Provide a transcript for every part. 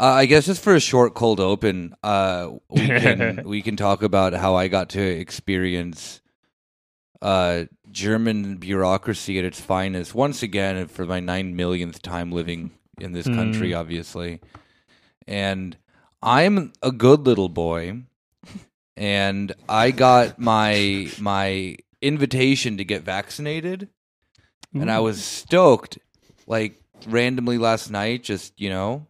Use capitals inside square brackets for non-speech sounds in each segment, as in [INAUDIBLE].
Uh, I guess just for a short cold open, uh, we [LAUGHS] can we can talk about how I got to experience uh, German bureaucracy at its finest once again for my nine millionth time living in this country, Mm. obviously. And I'm a good little boy, and I got my my invitation to get vaccinated, and I was stoked. Like randomly last night, just you know,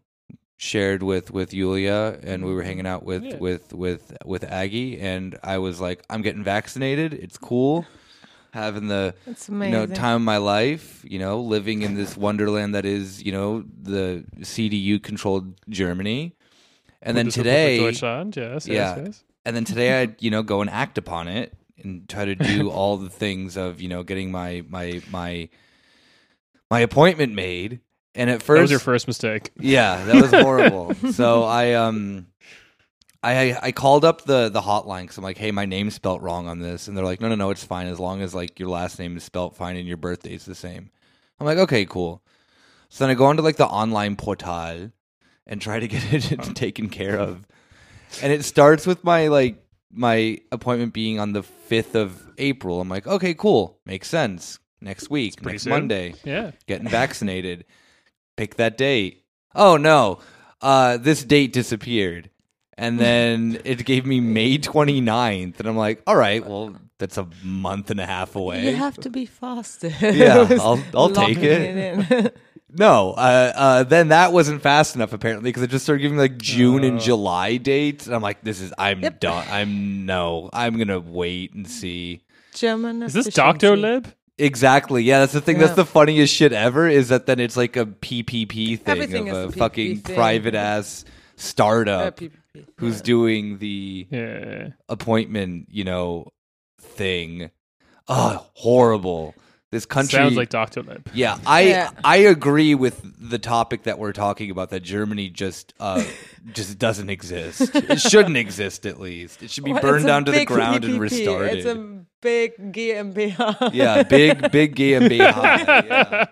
shared with with Yulia, and we were hanging out with Yeah. with with with Aggie, and I was like, I'm getting vaccinated. It's cool. Having the you know time of my life, you know, living in this wonderland that is you know the CDU controlled Germany, and then Bundesrepublik today, Deutschland, yes, yes, Yeah. yes. and then today I you know go and act upon it and try to do [LAUGHS] all the things of you know getting my my my my appointment made. And at That first, was your first mistake. yeah, that was [LAUGHS] horrible. so I um I I called up the the hotline because I'm like, hey, my name's spelt wrong on this, and they're like, no, no, no, it's fine as long as like your last name is spelt fine and your birthday's the same. I'm like, okay, cool. So then I go onto like the online portal and try to get it [LAUGHS] taken care of, and it starts with my like my appointment being on the fifth of April. I'm like, okay, cool, makes sense. Next week, next soon. Monday Yeah. getting vaccinated. Pick that date. Oh no, uh, this date disappeared. And [LAUGHS] then it gave me May 29th. And I'm like, all right, well, that's a month and a half away. You have to be faster. Yeah, [LAUGHS] I'll- I'll take locking it. [LAUGHS] no, uh, uh, then that wasn't fast enough apparently because it just started giving me like June and Oh. July dates. And I'm like, this is, I'm Yep. done. I'm no, I'm going to wait and see. German. Is this Dr. Doctolib? Exactly. Yeah, that's the thing. That's the funniest shit ever. Is that then it's like a PPP thing Everything of a a fucking thing. private ass startup PPP. who's Yeah. doing the Yeah. appointment, you know, thing. Oh, horrible. This country Sounds like Doctolib. yeah, I Yeah. I agree with the topic that we're talking about that Germany just uh just doesn't exist. It [LAUGHS] shouldn't exist at least. It should be Well, burned down to the big ground and PPP. restarted. It's a big GmbH. yeah, big big GmbH. Yeah.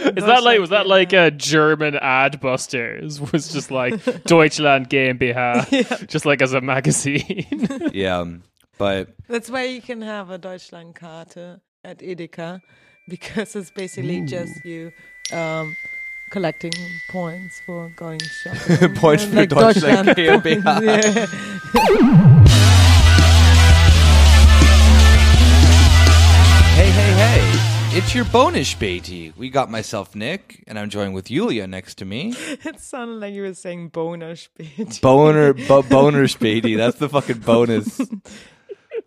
Is that like was that like a German Adbusters? [LAUGHS] Was just like Deutschland GmbH, [LAUGHS] just like as a magazine. Yeah, but That's why you can have a Deutschlandkarte at Edeka because it's basically just you um, collecting points for going shopping. [LAUGHS] Points for Deutschland GmbH. [LAUGHS] yeah. hey, hey, hey, it's your bonus Beatty. We got myself Nick, and I'm joined with Yulia next to me. [LAUGHS] It sounded like you were saying boner speech. Boner, bo- boner Beatty. That's the fucking bonus.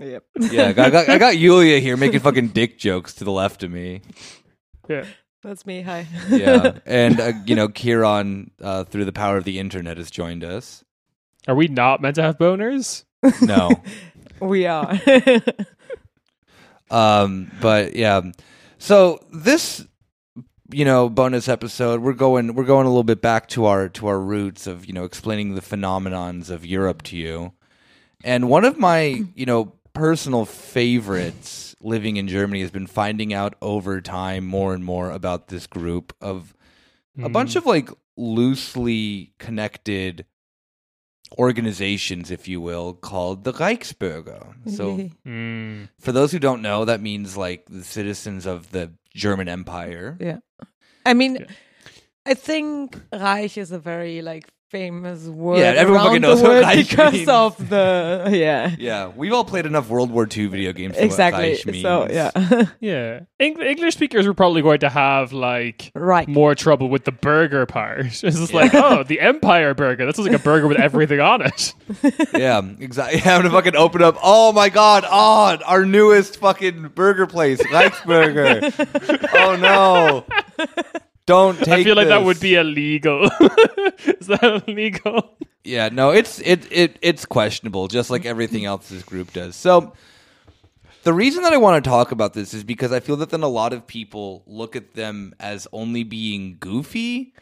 Yep. [LAUGHS] Yeah, I got, I got Yulia here making fucking dick jokes to the left of me. yeah. That's me. Hi. Yeah, [LAUGHS] and uh, you know, Kieran, uh, through the power of the internet, has joined us. Are we not meant to have boners? No, [LAUGHS] we are. um, but yeah. So this, you know, bonus episode, we're going we're going a little bit back to our to our roots of you know explaining the phenomenons of Europe to you. And one of my you know personal favorites living in Germany has been finding out over time more and more about this group of a bunch of like loosely connected organizations, if you will, called the Reichsbürger. So, [LAUGHS] Mm. for those who don't know, that means like the citizens of the German Empire. yeah. I mean, Yeah. I think Reich is a very like famous word. Yeah, everyone fucking knows the what world [LAUGHS] Reich because means. of the yeah. Yeah, we've all played enough World War II video games. To know what Exactly. Means. So yeah. [LAUGHS] Yeah. Eng- English speakers were probably going to have like right. more trouble with the burger part. [LAUGHS] It's just like, oh, the Empire burger. That sounds like a burger with everything on it. yeah, exactly. Having to fucking open up. Oh my god! Oh, our newest fucking burger place, Reichsburger. oh no! Don't take. I feel like that would be illegal. [LAUGHS] Is that illegal? Yeah, no, it's it it it's questionable, just like everything else this group does. So the reason that I want to talk about this is because I feel that then a lot of people look at them as only being goofy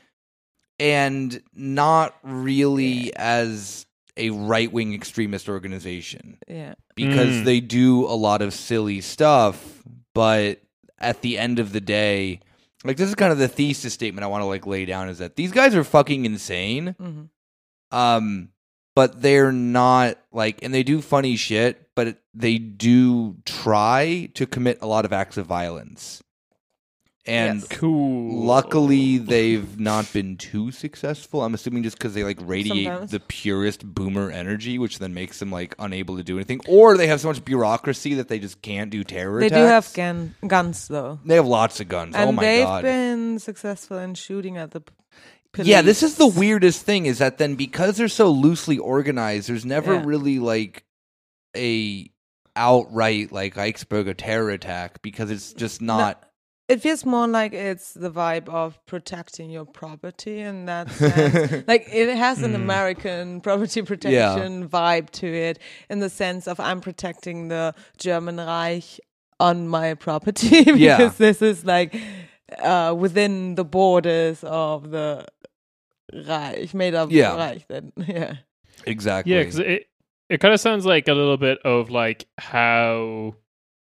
and not really as a right wing extremist organization Yeah. because Mm. they do a lot of silly stuff, but at the end of the day, like this is kind of the thesis statement I want to like lay down is that these guys are fucking insane. Mhm. Um, but they're not like, and they do funny shit, but it, they do try to commit a lot of acts of violence. And Yes. Cool. luckily, they've not been too successful. I'm assuming just because they like radiate Sometimes. the purest boomer energy, which then makes them like unable to do anything, or they have so much bureaucracy that they just can't do terror They attacks. do have gun- guns though, They have lots of guns. and oh my they've god! been successful in shooting at the. p- Yeah, this is the weirdest thing is that then because they're so loosely organized, there's never Yeah. really like a outright like Reichsbürger terror attack because it's just not. It feels more like it's the vibe of protecting your property, and that's [LAUGHS] like it has an Mm. American [LAUGHS] property protection vibe to it, in the sense of I'm protecting the German Reich on my property [LAUGHS] because Yeah. this is like uh, within the borders of the Reich, made up Yeah. Reich. Then yeah, exactly. Yeah, because it it kind of sounds like a little bit of like how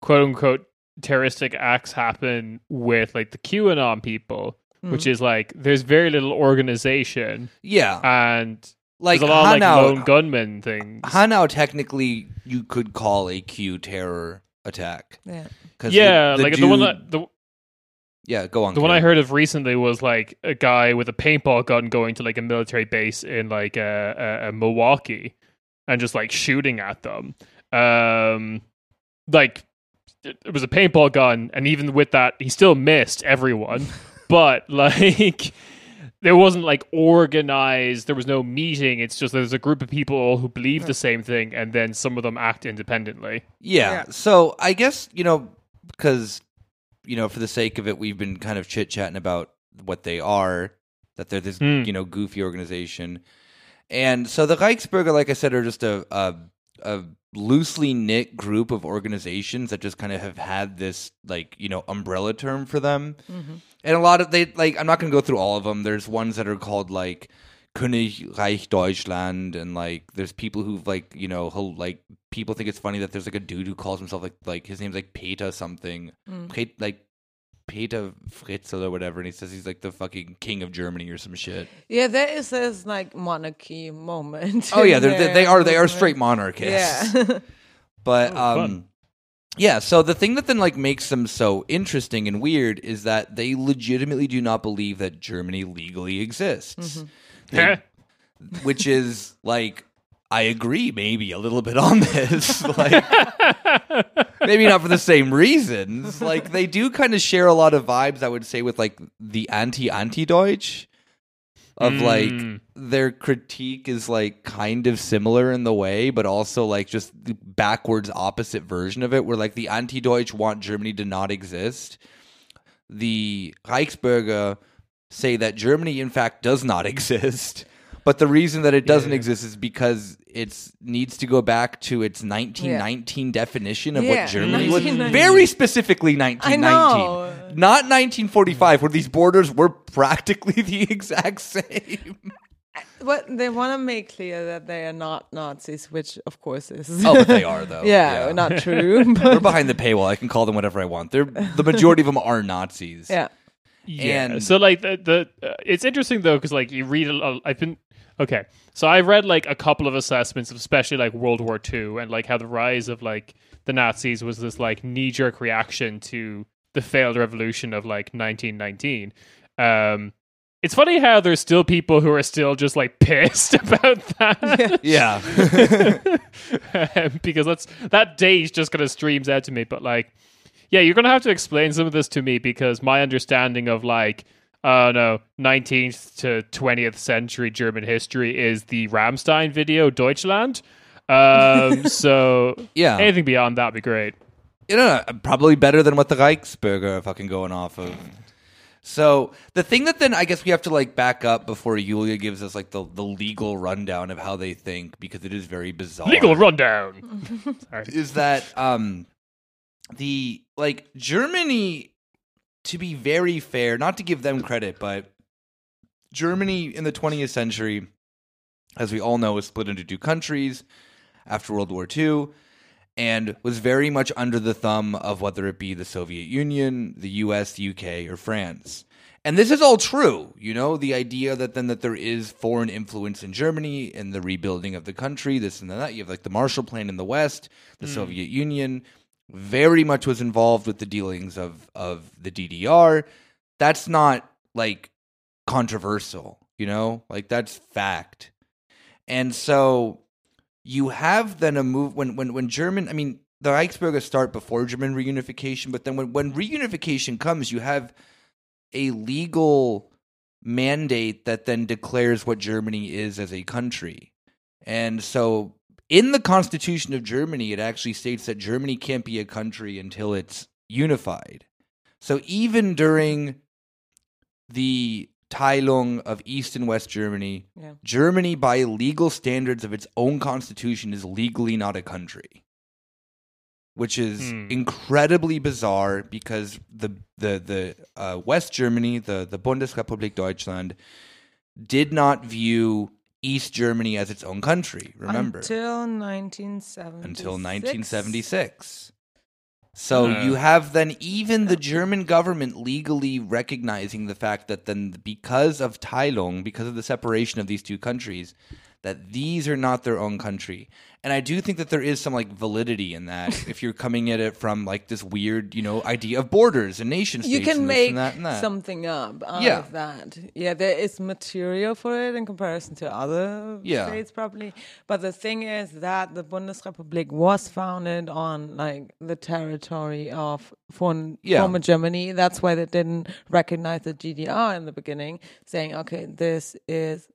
quote unquote terroristic acts happen with like the QAnon people, which Mm. is like there's very little organization yeah, and like there's a lot of like lone gunman things. Hanau technically you could call a Q terror attack. yeah. 'Cause yeah, the, like the one that the, yeah, go on. the one I heard of recently was like a guy with a paintball gun going to like a military base in like a, uh, uh, Milwaukee and just like shooting at them. Um, like it it was a paintball gun, and even with that, he still missed everyone. [LAUGHS] but like, there wasn't like organized. There was no meeting. It's just there's a group of people who believe the same thing, and then some of them act independently. Yeah. Yeah. So I guess, you know, because, you know, for the sake of it, we've been kind of chit chatting about what they are, that they're this, Hmm. you know, goofy organization. And so the Reichsbürger, like I said, are just a, a, a loosely knit group of organizations that just kind of have had this, like, you know, umbrella term for them. Mm-hmm. And a lot of they, like, I'm not going to go through all of them. There's ones that are called, like, Königreich Deutschland, and like there's people who've like you know like people think it's funny that there's like a dude who calls himself like like his name's like Peter something, Mm. Like Peter Fritzl or whatever, and he says he's like the fucking king of Germany or some shit. Yeah, there is this like monarchy moment. Oh yeah, they're, they their they are they are straight monarchists. Yeah. [LAUGHS] But Oh, um yeah, so the thing that then like makes them so interesting and weird is that they legitimately do not believe that Germany legally exists. They- which is like I agree maybe a little bit on this. [LAUGHS] like [LAUGHS] maybe not for the same reasons. Like they do kind of share a lot of vibes I would say with like the anti-anti-Deutsch of like Mm. their critique is like kind of similar in the way, but also like just the backwards opposite version of it, where like the anti-Deutsch want Germany to not exist. The Reichsbürger say that Germany, in fact, does not [LAUGHS] exist. But the reason that it doesn't Yeah. exist is because it needs to go back to its 1919 definition of Yeah, what Germany was. 1919. Very specifically 1919. know. Not 1945, where these borders were practically [LAUGHS] the exact same. But they want to make clear that they are not Nazis, which of course is. Oh, but they are, though. [LAUGHS] yeah, Yeah. not [LAUGHS] true. We're behind the paywall. I can call them whatever I want. They're the majority of them are Nazis. yeah, Yeah. And- so like the the uh, it's interesting though because like you read a lot. I've been okay. So I've read like a couple of assessments especially like World War II and like how the rise of like the Nazis was this like knee jerk reaction to the failed revolution of like 1919. Um, it's funny how there's still people who are still just like [LAUGHS] pissed about that. Yeah. [LAUGHS] because that's that date just kind of streams out to me. But like, yeah, you're gonna have to explain some of this to me because my understanding of like, uh no, 19th to 20th century German history is the Rammstein video Deutschland. Um, [LAUGHS] so yeah. anything beyond that would be great. you know, probably better than what the Reichsbürger are fucking going off of. So the thing that then I guess we have to like back up before Yulia gives us like the, the legal rundown of how they think because it is very bizarre. Legal rundown. [LAUGHS] Is that um the like Germany to be very fair, not to give them credit, but Germany in the 20th century as we all know was split into two countries after World War II and was very much under the thumb of whether it be the Soviet Union, the US, the UK or France. and this is all true. You know, the idea that then that there is foreign influence in Germany and the rebuilding of the country, this and that. You have like the Marshall Plan in the West, the hmm. Soviet Union, very much was involved with the dealings of of the DDR. That's not like controversial, you know, like that's fact. And so you have then a move when when when German. I mean, the Reichsbürger start before German reunification, but then when when reunification comes, you have a legal mandate that then declares what Germany is as a country. And so in the Constitution of Germany, it actually states that Germany can't be a country until it's unified. So even during the Teilung of East and West Germany, Yeah. Germany, by legal standards of its own constitution, is legally not a country. Which is Hmm. incredibly bizarre because the the the uh, West Germany, the the Bundesrepublik Deutschland, did not view East Germany as its own country. Remember Until 1976. until 1976. So Uh. you have then even the German government legally recognizing the fact that then because of Teilung, because of the separation of these two countries, that these are not their own country. And I do think that there is some like validity in that [LAUGHS] if you're coming at it from like this weird, you know, idea of borders and nation states You can and make and that and that. something up out Yeah. of that. Yeah, there is material for it in comparison to other Yeah. states, probably. But the thing is that the Bundesrepublik was founded on like the territory of Yeah. former Germany. That's why they didn't recognize the GDR in the beginning, saying, "Okay, this is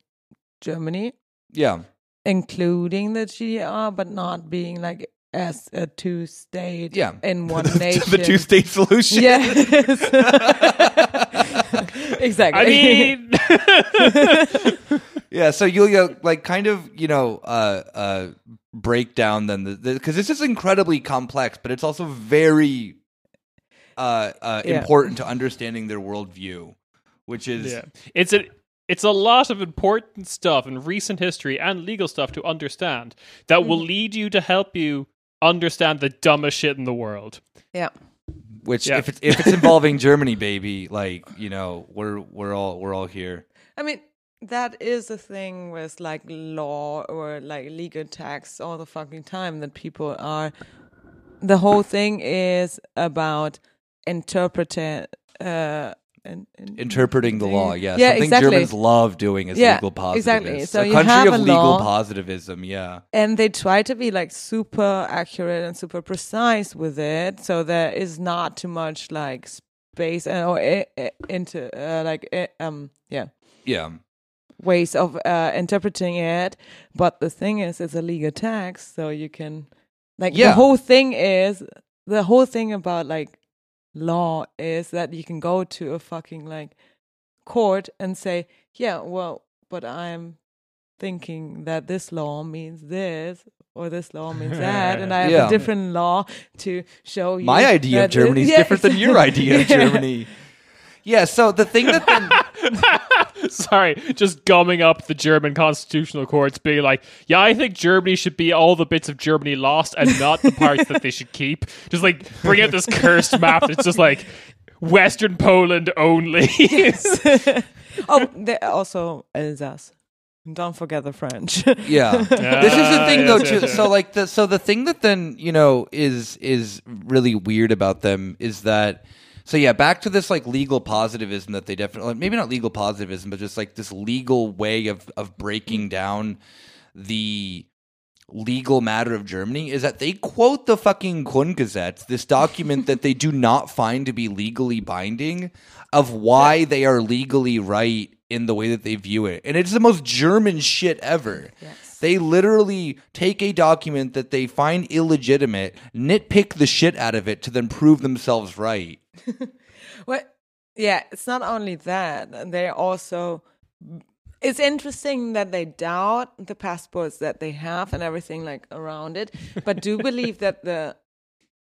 Germany." Yeah. including the GDR, but not being like as a two state Yeah. in [LAUGHS] one nation. the two state solution. Yes. [LAUGHS] exactly. I mean, [LAUGHS] Yeah, so Yulia, like, kind of, you know, uh, uh, break down then the because this is incredibly complex, but it's also very uh, uh, Yeah. important to understanding their worldview, which is yeah, it's a it's a lot of important stuff in recent history and legal stuff to understand that will lead you to help you understand the dumbest shit in the world. yeah. which Yeah. if it's if it's involving Germany, baby, like you know, we're we're all we're all here. I mean, that is the thing with like law or like legal text all the fucking time that people are. The whole thing is about interpreting. Uh, in, in- Interpreting the law, yeah, Yeah, something exactly. Germans love doing is Yeah, legal positivism. exactly. So a you country have of a legal law- positivism, yeah. and they try to be like super accurate and super precise with it so there is not too much like space uh, or uh, uh, into uh, like uh, um yeah Yeah. ways of uh, interpreting it but the thing is it's a legal text so you can like Yeah. the whole thing is the whole thing about like law is that you can go to a fucking like court and say yeah well but i'm thinking that this law means this or this law means that and i [LAUGHS] have Yeah. a different law to show you My idea of Germany is [LAUGHS] Yeah, different than your idea of Germany. Yeah, so the thing that then [LAUGHS] [LAUGHS] Sorry, just gumming up the German constitutional courts, being like, "Yeah, I think Germany should be all the bits of Germany lost, and not the parts that they should keep." Just like bring out this cursed map. It's just like Western Poland only. [LAUGHS] oh [LAUGHS] they also alsace don't forget the french yeah. this is the thing yes, though yes, too. yes. So like the so the thing that then, you know, is is really weird about them is that so yeah, back to this like legal positivism that they definitely maybe not legal positivism, but just like this legal way of of breaking mm. down the legal matter of Germany is that they quote the fucking Grundgesetz, this document that they do not find to be legally binding, of why they are legally right in the way that they view it. And it's the most German shit ever. Yes. They literally take a document that they find illegitimate, nitpick the shit out of it to then prove themselves right. [LAUGHS] Well, yeah, it's not only that. They also. It's interesting that they doubt the passports that they have and everything like around it, but do believe that the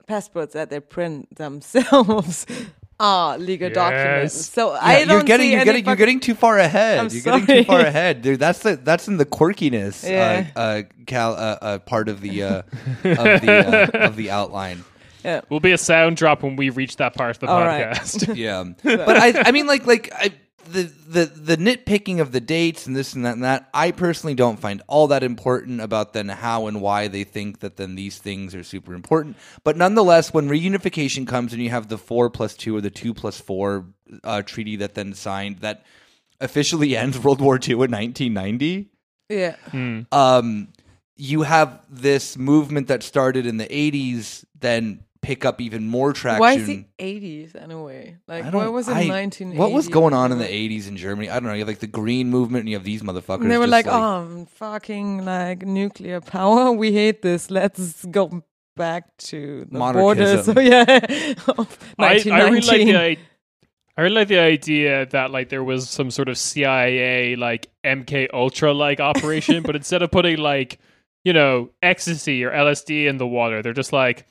passports that they print themselves [LAUGHS] are legal documents. So Yeah, I don't you're getting see you're any getting you're getting too far ahead. I'm you're getting too far ahead, dude. That's the that's in the quirkiness Yeah. uh, uh, cal uh, uh, part of the uh, of the uh, of the outline. [LAUGHS] Yeah. Will be a sound drop when we reach that part of the All right. podcast. [LAUGHS] yeah [LAUGHS] but i i mean like like i the, the the nitpicking of the dates and this and that and that i personally don't find all that important about then how and why they think that then these things are super important but nonetheless when reunification comes and you have the four plus two or the two plus four uh, treaty that then signed that officially [LAUGHS] ends world war ii in 1990 Yeah. um, you have this movement that started in the 80s then pick up even more traction Why is it 80s anyway? Like, I what was it nineteen? What was going on in the 80s in Germany? I don't know. You have like the Green Movement and you have these motherfuckers. And they were just, like, oh, fucking like nuclear power. [LAUGHS] We hate this. Let's go back to the borders. [LAUGHS] Monarchism. So yeah, [LAUGHS] of I, I really like the I, I really like the idea that like there was some sort of CIA like MK Ultra like operation, but instead of putting like you know ecstasy or LSD in the water, they're just like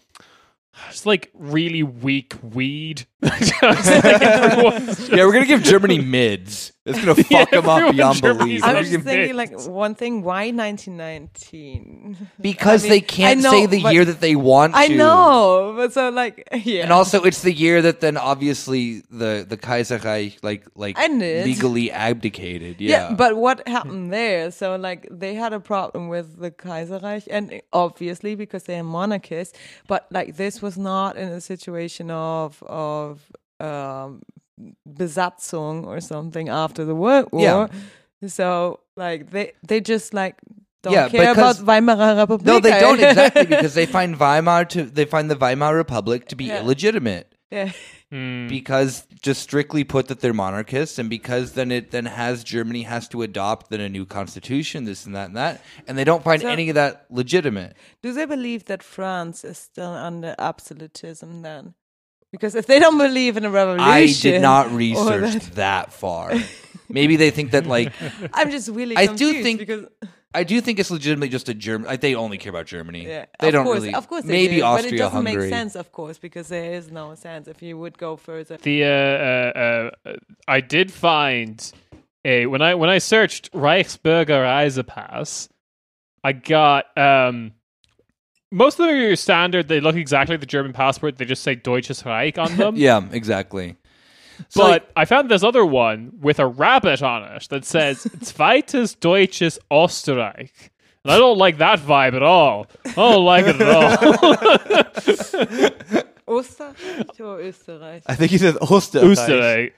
it's like really weak weed. Like [LAUGHS] [LAUGHS] yeah, we're to give Germany mids. It's going [LAUGHS] to fuck them up beyond belief. I was gonna just thinking, like, one thing, why 1919? [LAUGHS] Because I mean, they can't know, say the year that they want I to. know, but so, like, [LAUGHS] yeah. And also, it's the year that then obviously the the Kaiserreich like like I knew it. legally abdicated. yeah. Yeah, but what happened there? So, like, they had a problem with the Kaiserreich, and obviously because they're monarchists, but like, this was not in a situation of, of, um, Besatzung or something after the World War. Yeah. So, like, they, they just, like, don't Yeah, care about because- Weimarer Republic. no, they don't [LAUGHS] exactly because they find Weimar to they find the Weimar Republic to be Yeah. illegitimate. yeah. Hmm. because just strictly put that they're monarchists and because then it then has germany has to adopt then a new constitution this and that and that and they don't find So- any of that legitimate Do they believe that France is still under absolutism then? Because if they don't believe in a revolution, i did not or research that- that far maybe they think that like [LAUGHS] I'm just really. I do think- because i do think it's legitimately just a german like they only care about germany yeah, they of don't course, really Of course, they maybe do, but it austria doesn't hungary make sense, of course, because there is no sense if you would go further. the uh, uh, uh, I did find a when I when I searched Reichsbürger Reisepass, I got um most of them are your standard. They look exactly like the German passport. They just say Deutsches Reich on them. [LAUGHS] yeah exactly So, But I found this other one with a rabbit on it that says [LAUGHS] Zweites Deutsches Österreich. And I don't like that vibe at all. I don't like it at all. [LAUGHS] Österreich or Österreich? i think he says Österreich. Österreich.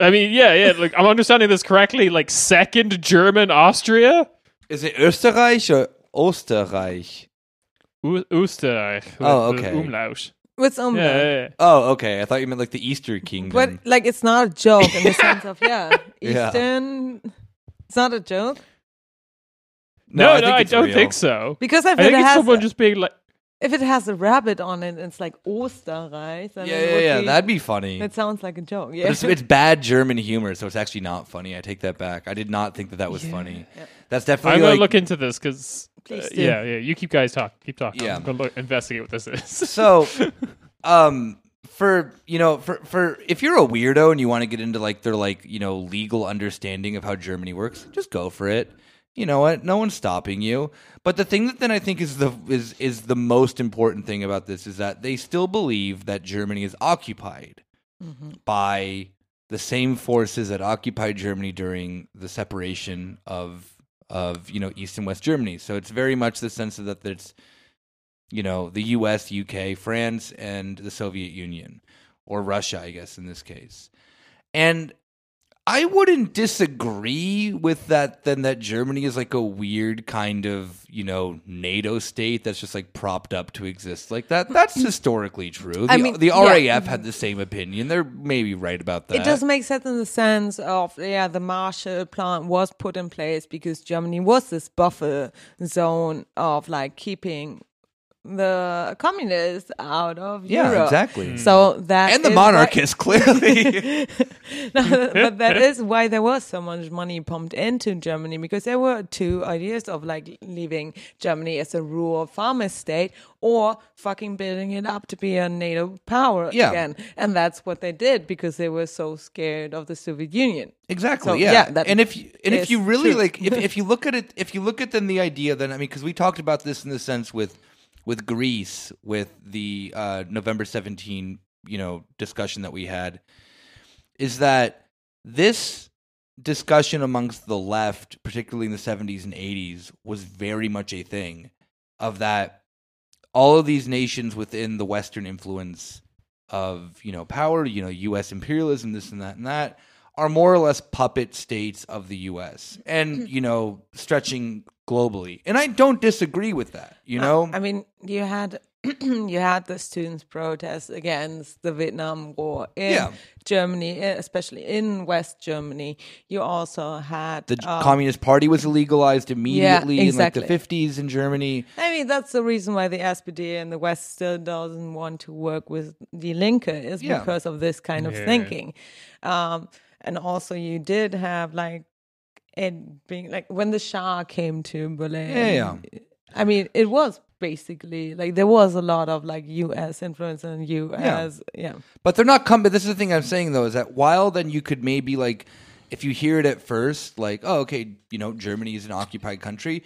I mean, yeah, yeah. Like I'm understanding this correctly. Like second German Austria, is it österreich or österreich Ö- Österreich. Oh, okay. Umlaut. What's on Yeah, yeah, yeah. oh okay i thought you meant like the easter kingdom But like, it's not a joke in the sense of yeah, [LAUGHS] Yeah. Eastern. It's not a joke No, I no, I don't real. think so. because if I it think it's has someone just being like, if it has a rabbit on it, and it's like Österreich. Then yeah yeah yeah be- that'd be funny That sounds like a joke. But Yeah, it's, it's bad German humor, so it's actually not funny. I take that back. I did not think that that was funny. Yeah. That's definitely. I'm gonna like, look into this because, Please do. yeah, yeah. You keep guys talk, keep talking. Yeah. I'm gonna look, investigate what this is. [LAUGHS] so. Um, for you know, for for if you're a weirdo and you want to get into like their like you know legal understanding of how Germany works, just go for it. You know what? No one's stopping you. But the thing that then I think is the is is the most important thing about this is that they still believe that Germany is occupied by the same forces that occupied Germany during the separation of of you know East and West Germany. So it's very much the sense of that it's you know the U.S., UK, France, and the Soviet Union or Russia, I guess in this case, and. I wouldn't disagree with that. Then that Germany is like a weird kind of you know NATO state that's just like propped up to exist like that. That's mm. historically true. The, I mean, the yeah. RAF had the same opinion. They're maybe right about that. It does make sense in the sense of yeah, the Marshall Plan was put in place because Germany was this buffer zone of like keeping the communists out of Yeah, Europe. exactly. Hmm. So that and the is why- monarchists clearly. [LAUGHS] [LAUGHS] no, but that is why there was so much money pumped into Germany because there were two ideas of like leaving Germany as a rural farmer state or fucking building it up to be a NATO power Yeah. again. And that's what they did because they were so scared of the Soviet Union. Exactly. So, yeah. yeah, and if you, and if you really true. like, if, if [LAUGHS] you look at it, if you look at then the idea, then I mean, because we talked about this in the sense with with Greece with the uh, November 17, you know, discussion that we had is that this discussion amongst the left, particularly in the 70s and 80s, was very much a thing of that all of these nations within the Western influence of, you know, power, you know, US imperialism, this and that and that, are more or less puppet states of the US and, you know, stretching globally. And I don't disagree with that, you know? I mean, you had [CLEARS THROAT] you had the students' protests against the Vietnam War in Yeah. Germany, eh, especially in West Germany. You also had the uh, Communist Party was illegalized immediately exactly. in like the 50s in Germany. I mean, that's the reason why the SPD in the West still doesn't want to work with the Linke is Yeah. because of this kind of Yeah. thinking. Um, and also, you did have like it being like when the Shah came to Berlin. Yeah, yeah. I mean, it was basically like there was a lot of like U.S. influence and U.S. Yeah. But they're not coming. This is the thing I'm saying though is that while then you could maybe like, if you hear it at first, like, oh, okay, you know, Germany is an occupied country,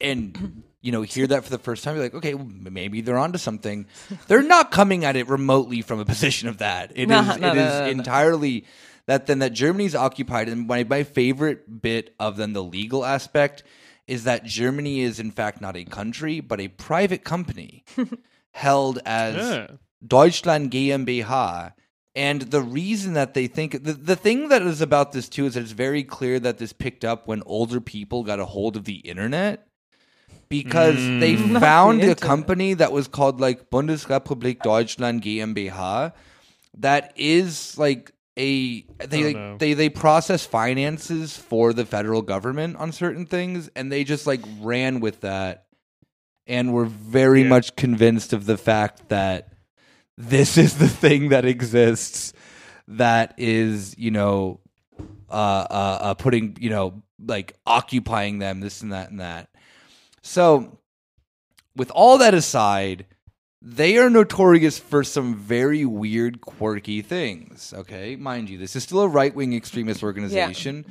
and you know, hear that for the first time, you're like, okay, well, maybe they're onto something. [LAUGHS] They're not coming at it remotely from a position of that. It is No, no, it no, is no, no. entirely that then that Germany's occupied, and my my favorite bit of then the legal aspect is that Germany is in fact not a country but a private company [LAUGHS] held as Yeah. Deutschland GmbH. And the reason that they think the, the thing that is about this too is that it's very clear that this picked up when older people got a hold of the internet because mm. they [LAUGHS] Not found the a company that was called like Bundesrepublik Deutschland GmbH that is like a they Oh, no. they they process finances for the federal government on certain things and they just like ran with that and were very Yeah. much convinced of the fact that this is the thing that exists that is you know uh, uh, uh putting you know like occupying them this and that and that so with all that aside they are notorious for some very weird quirky things okay mind you this is still a right-wing extremist organization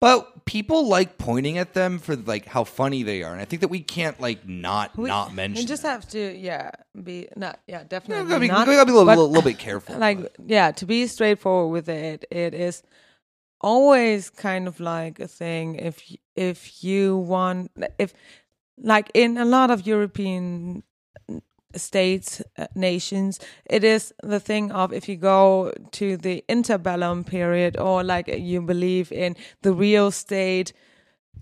but people like pointing at them for like how funny they are and i think that we can't like not We- not mention You just that. have to, yeah, be not, yeah, Yeah, we definitely gotta be, not. we gotta be a little, but- little, little bit careful. [LAUGHS] like but- yeah to be straightforward with it it is always kind of like a thing if if you want if like in a lot of european states uh, nations it is the thing of if you go to the interbellum period or like you believe in the real state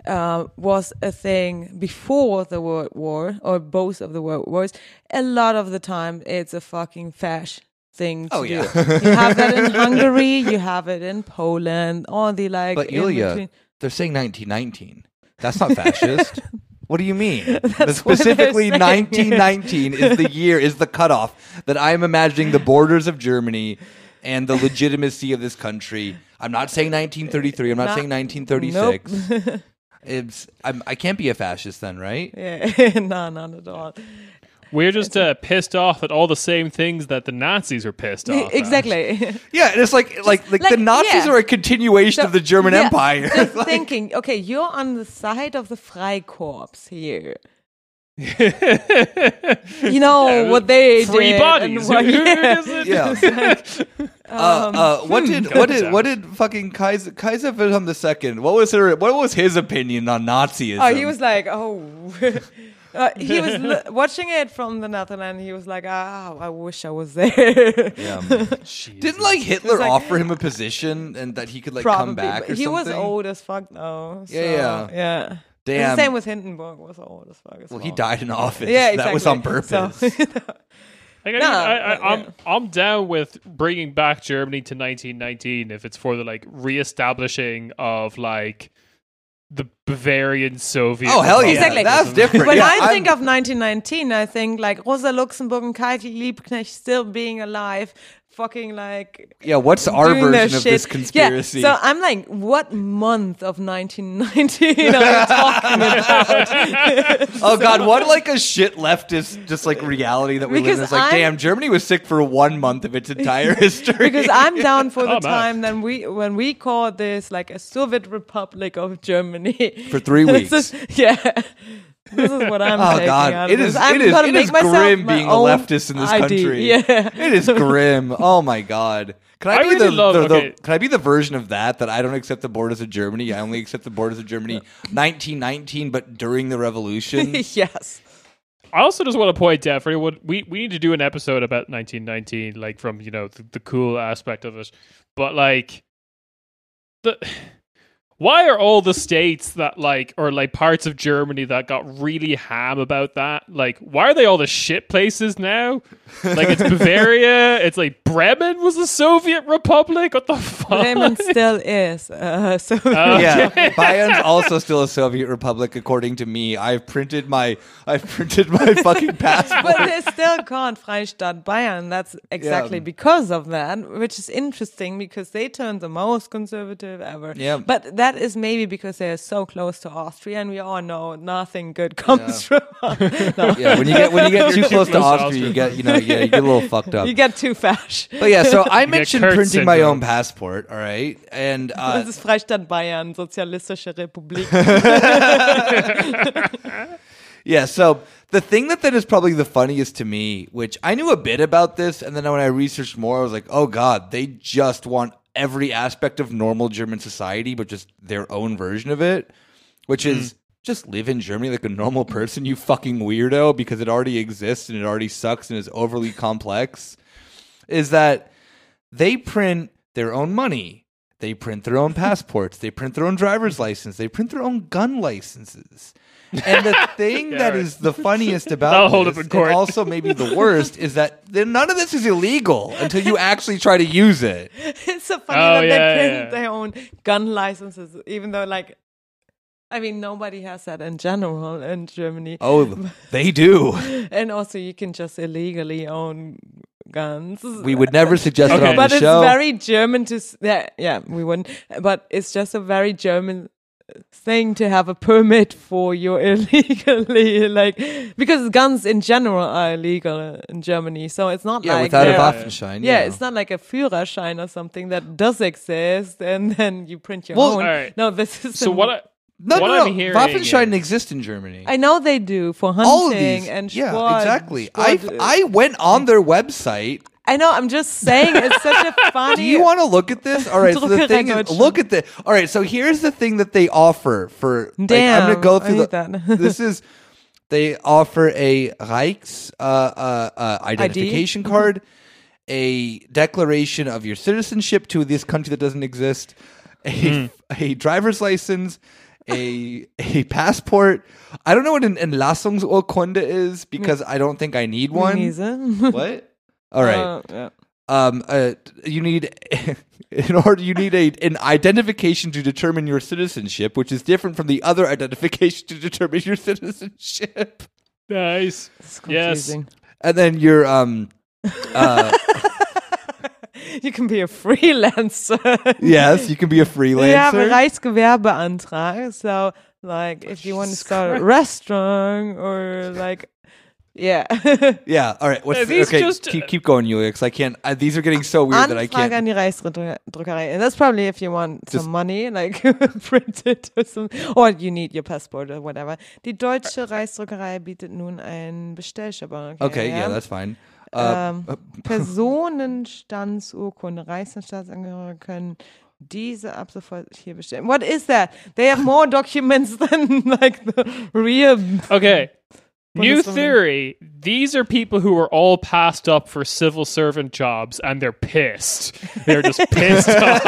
uh, was a thing before the World War or both of the World Wars. A lot of the time, it's a fucking fash thing to Oh, do. yeah. you have that in [LAUGHS] Hungary, you have it in Poland, all the like. But Ilya, between- they're saying 1919. That's not fascist. [LAUGHS] what do you mean? [LAUGHS] Specifically, 1919 is the [LAUGHS] year, is the cutoff that I'm imagining the borders of Germany and the legitimacy of this country. I'm not saying 1933. I'm not, Not- saying 1936. Nope. It's I'm, I can't be a fascist then, right? [LAUGHS] yeah, no, not at all. We're just uh, pissed off at all the same things that the Nazis are pissed off. at. exactly. [LAUGHS] Yeah, and it's like like like, the Nazis yeah. are a continuation So, of the German yeah, Empire. Just [LAUGHS] Like- thinking, okay, you're on the side of the Freikorps here. [LAUGHS] You know Yeah, what they Free did bodies. and what- Who yeah. is it? Uh, uh, what did what did what did fucking Kaiser Kaiser Wilhelm II? What was her? What was his opinion on Nazism? Oh, he was like, oh. Uh, he was [LAUGHS] l- watching it from the Netherlands. He was like, ah, I wish I was there. Yeah. [LAUGHS] Didn't like Hitler like- offer him a position and that he could like Probably, come back or he was old as fuck though. So, Yeah, yeah. yeah. Damn. The same with Hindenburg was old as fuck as well. well, he died in office. Yeah, exactly. That was on purpose. [LAUGHS] So- Like, I no, mean, I, I, I'm yeah. I'm down with bringing back Germany to 1919 if it's for the like reestablishing of like the Bavarian Soviet. Oh, hell yeah. Exactly. That's [LAUGHS] different. when Yeah, I I'm- think of 1919, I think like Rosa Luxemburg and Karl Liebknecht still being alive, fucking like Yeah, what's our version of shit. this conspiracy? Yeah, so I'm like, what month of 1919 are we talking about? [LAUGHS] oh god, what like a shit leftist just like reality that we live in. Because It's like, I'm- damn, Germany was sick for one month of its entire [LAUGHS] history. because I'm down for the Oh, time then we when we call this like a Soviet Republic of Germany For three [LAUGHS] weeks. is- yeah. This is what I'm [LAUGHS] Oh taking God! out It of is this. I'm it is gonna make myself grim my being a leftist in this ID. country. Yeah. It is grim. [LAUGHS] Oh my God! Can I, I be really the, love- the, the- Can I be the version of that that I don't accept the borders of Germany? I only accept the borders of Germany [LAUGHS] 1919, but during the revolution. yes. I also just want to point out for anyone, we, we need to do an episode about 1919, like from, you know, the, the cool aspect of it. But, like, the. Why are all the states that like or like parts of Germany that got really ham about that? Like, why are they all the shit places now? Like it's [LAUGHS] Bavaria, it's like Bremen was a Soviet republic. What the fuck? Bremen [LAUGHS] still is. Uh, so Uh, Yeah, Bayern's also still a Soviet republic, according to me. I've printed my I've printed my [LAUGHS] fucking passport. but they still called Freistaat Bayern. That's exactly Yeah. because of that, which is interesting because they turned the most conservative ever. Yeah. But that is maybe because they are so close to Austria, and we all know nothing good [LAUGHS] comes from. no. [LAUGHS] Yeah, when you get when you get [LAUGHS] too close to close to Austria, you get you know yeah you get a little fucked up. You get too fast. But yeah, so I mentioned Kurt printing my own passport. All right, and uh, Das ist Freistaat Bayern, Sozialistische Republik. Yeah, so the thing that then is probably the funniest to me, which I knew a bit about this, and then when I researched more, I was like, oh god, they just want every aspect of normal German society, but just their own version of it, which is mm. just live in Germany like a normal person, you fucking weirdo, because it already exists and it already sucks and is overly complex. Is that they print their own money. They print their own passports. They print their own driver's license. They print their own gun licenses. And the [LAUGHS] thing Yeah, that right. is the funniest [LAUGHS] about That'll hold this, up in and also maybe the worst, is that none of this is illegal until you actually try to use it. [LAUGHS] it's so funny Oh, that yeah, they print yeah. their own gun licenses, even though, like, I mean, nobody has that in general in Germany. Oh, they do. And also, you can just illegally own guns. We would never suggest it Okay. on but the it's very German to yeah, yeah we wouldn't but it's just a very German thing to have a permit for your [LAUGHS] illegally like because guns in general are illegal in Germany so it's not yeah, like without a they're- Waffenschein. yeah, Yeah, it's not like a Führerschein or something that does exist and then you print your Well, own. alright. No, this is So what I, no, what no, I'm no. hearing Waffenschein is- exists in Germany. I know they do for hunting All of these, and yeah, sport- exactly. I I went on their website I know. I'm just saying it's such a [LAUGHS] funny. Do you want to look at this? All right. So [LAUGHS] the thing is, look at the. All right. So here's the thing that they offer for. like, I'm gonna go I through the. that. [LAUGHS] this is. They offer a Reichs uh, uh, uh, identification card, a declaration of your citizenship to this country that doesn't exist, a, a driver's license, a [LAUGHS] a passport. I don't know what an Entlassungsurkunde is because I don't think I need one. [LAUGHS] What? All right Uh, yeah. um, uh, you need [LAUGHS] in order you need a an identification to determine your citizenship, which is different from the other identification to determine your citizenship. nice. Yes. And then your um, uh, You can be a freelancer. yes, you can be a You have a freelancer. Reichsgewerbeantrag. So, like, if you want to start a restaurant or like, yeah. [LAUGHS] Yeah. All right. What's the, okay? just, keep keep going, Julia, 'cause I can't. Uh, these are getting so weird that I Anfrage an can't. die Reichsdruckerei. And that's probably if you want Just- some money, like [LAUGHS] print it or something. Or you need your passport or whatever. Die Deutsche Reichsdruckerei bietet nun ein Bestellschabon. Okay. Yeah, that's fine. Uh, Ähm, uh, [LAUGHS] Personenstandsurkunde, Reichsstaatsangehörige können diese ab sofort hier bestellen. What is that? They have more documents [LAUGHS] than like the real. Okay. New Bundesregierung. theory. These are people who are all passed up for civil servant jobs and they're pissed. They're just [LAUGHS] pissed off.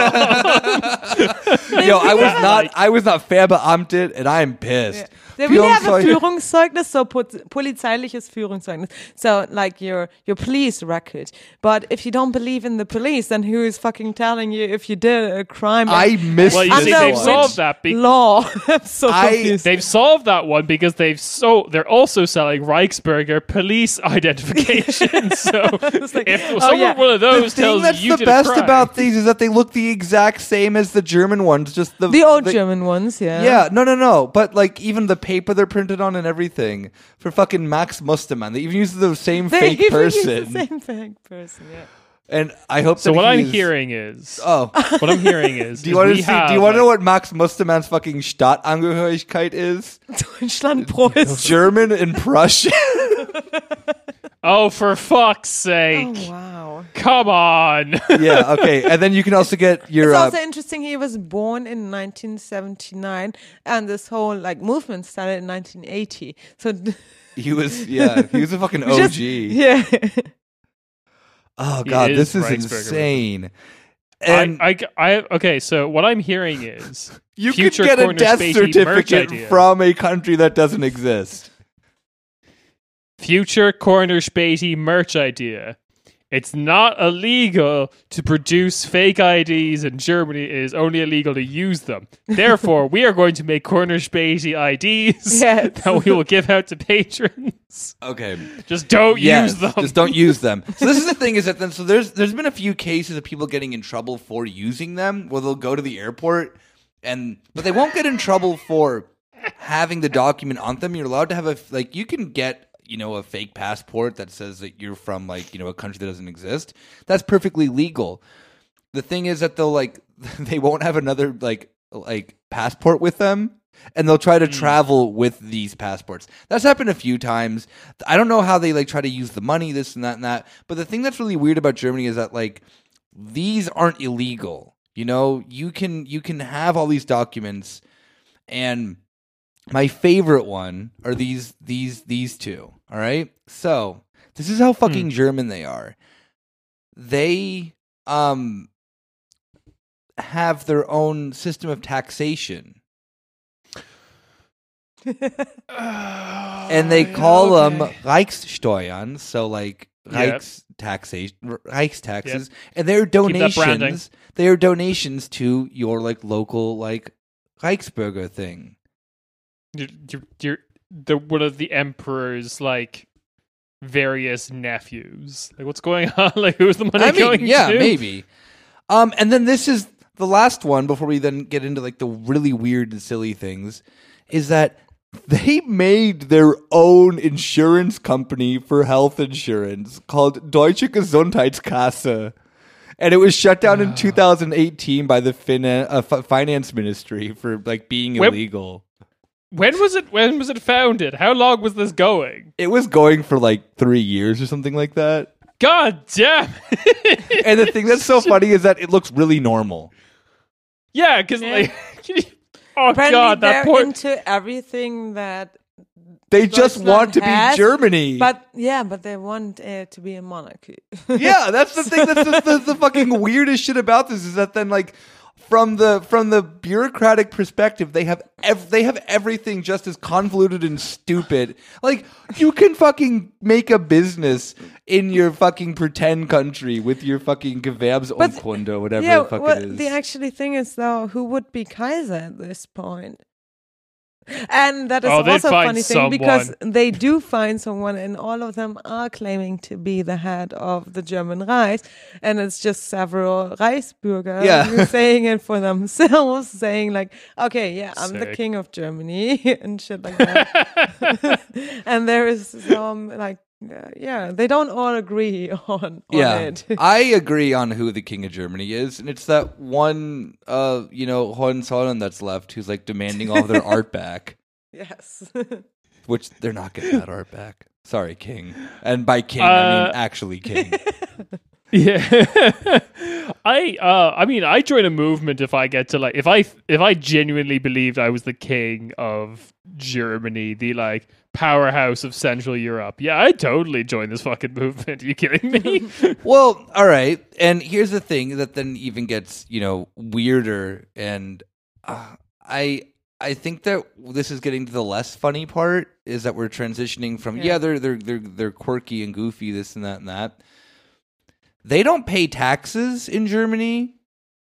yo, I was [LAUGHS] not. I was not Verbeamtet, and I am pissed. They really have a Führungszeugnis- Führungszeugnis, so put, polizeiliches Führungszeugnis. So like your your police record. But if you don't believe in the police, then who is fucking telling you if you did a crime? I missed Well, you this see, Under they've one. solved which that. Be- law. [LAUGHS] I'm so I- confused. they've solved that one because they've so they're also selling Reichsbürger police identification. [LAUGHS] so like, if oh, someone yeah. one of The those thing tells that's you the did best a crime, about these is that they look the exact same as the German ones. Just the the old the- German ones, yeah. Yeah, no, no, no. But like even the paper they're printed on and everything for fucking Max Mustermann, they even use the same They fake even use person. the same fake person, yeah. And I hope. So that what I'm he's- hearing is, Oh, [LAUGHS] what I'm hearing is, do you want to see? have, Do you want to know what Max Mustermann's fucking Stadtangehörigkeit is? [LAUGHS] Deutschland Prost. [LAUGHS] German and Prussian. Oh, for fuck's Oh, sake! wow. Come on. yeah. Okay. And then you can also get your. It's Uh, also interesting he was born in 1979 and this whole like movement started in 1980. So he was. Yeah. He was a fucking OG. just- yeah. Oh god, is this is insane. And I, I, I, okay. So what I'm hearing is, [LAUGHS] you could get a death spacey certificate from a country that doesn't exist. future corner spatey merch idea. It's not illegal to produce fake IDs in Germany. It is only illegal to use them. Therefore, we are going to make Cornish spatey IDs [LAUGHS] Yes. that we will give out to patrons. Okay. Just don't Yes, use them. Just don't use them. [LAUGHS] So this is the thing is that then so there's there's been a few cases of people getting in trouble for using them where they'll go to the airport and but they won't get in trouble for having the document on them. You're allowed to have a like you can get you know a fake passport that says that you're from like you know a country that doesn't exist. That's perfectly legal. The thing is that they'll like [LAUGHS] they won't have another like like passport with them and they'll try to hmm. travel with these passports. That's happened a few times. I don't know how they like try to use the money, this and that and that. But the thing that's really weird about Germany is that like these aren't illegal. You know, you can you can have all these documents, and my favorite one are these these these two. All right, so this is how fucking German they are. They um have their own system of taxation. and they [SIGHS] call them Reichssteuern, so like Yeah. Reichs taxation, Reichstaxes, and they're donations. They are donations to your like local like Reichsbürger thing. You're, you're, you're the one of the emperor's like various nephews. Like, what's going [LAUGHS] on? Like, who's the money I mean, going yeah, to? maybe. Um, and then this is the last one before we then get into like the really weird and silly things, is that they made their own insurance company for health insurance called Deutsche Gesundheitskasse. And it was shut down Ah. in 2018 by the fin- uh, f- finance ministry for like being illegal. When was it? When was it founded? How long was this going? It was going for like three years or something like that. God damn! And the thing that's so [LAUGHS] funny is that it looks really normal. yeah, because Yeah. like, [LAUGHS] oh Apparently god, they're that poor. into everything that They just Deutschland want to has, be Germany. but yeah, but they want uh, to be a monarchy. yeah, that's the thing. [LAUGHS] That's the, the, the fucking weirdest shit about this is that then like from the from the bureaucratic perspective, they have ev- they have everything just as convoluted and stupid. Like you can fucking make a business in your fucking pretend country with your fucking Gewerbsumkunde, whatever yeah, the fuck what it is. the actually thing is though, who would be Kaiser at this point? And that is Oh, also a find funny thing because they do find someone, and all of them are claiming to be the head of the German Reich, and it's just several Reichsbürger Yeah. saying it for themselves, [LAUGHS] saying like, "Okay, yeah, I'm the king of Germany," [LAUGHS] and shit like that. [LAUGHS] and there is some like, uh, yeah, they don't all agree [LAUGHS] on, on yeah, it. [LAUGHS] I agree on who the king of Germany is, and it's that one, uh, you know, Hohenzollern that's left who's like demanding all their art back. [LAUGHS] yes. Which they're not getting that art back. Sorry, King. And by King, I Uh, mean actually King. Yeah, [LAUGHS] I uh, I mean, I join a movement if I get to like if I if I genuinely believed I was the king of Germany, the like powerhouse of Central Europe. Yeah, I totally join this fucking movement. Are [LAUGHS] you kidding me? [LAUGHS] well, all right. And here's the thing that then even gets you know weirder, and uh, I I think that this is getting to the less funny part is that we're transitioning from yeah, Yeah. they're they're they're they're quirky and goofy this and that and that. They don't pay taxes in Germany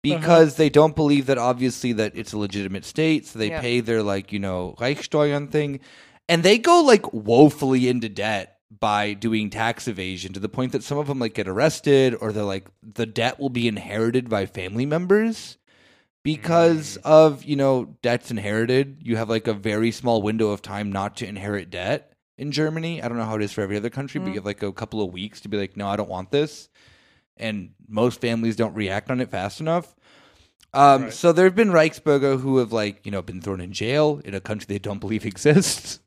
because they don't believe that obviously that it's a legitimate state, so they Yeah. pay their like you know Reichssteuern thing, and they go like woefully into debt by doing tax evasion to the point that some of them like get arrested or they're like the debt will be inherited by family members because of you know debts inherited. You have like a very small window of time not to inherit debt in Germany. I don't know how it is for every other country, but Mm. you have like a couple of weeks to be like, no, I don't want this. And most families don't react on it fast enough. Um, Right. So there have been Reichsbürger who have like you know been thrown in jail in a country they don't believe [LAUGHS] exists.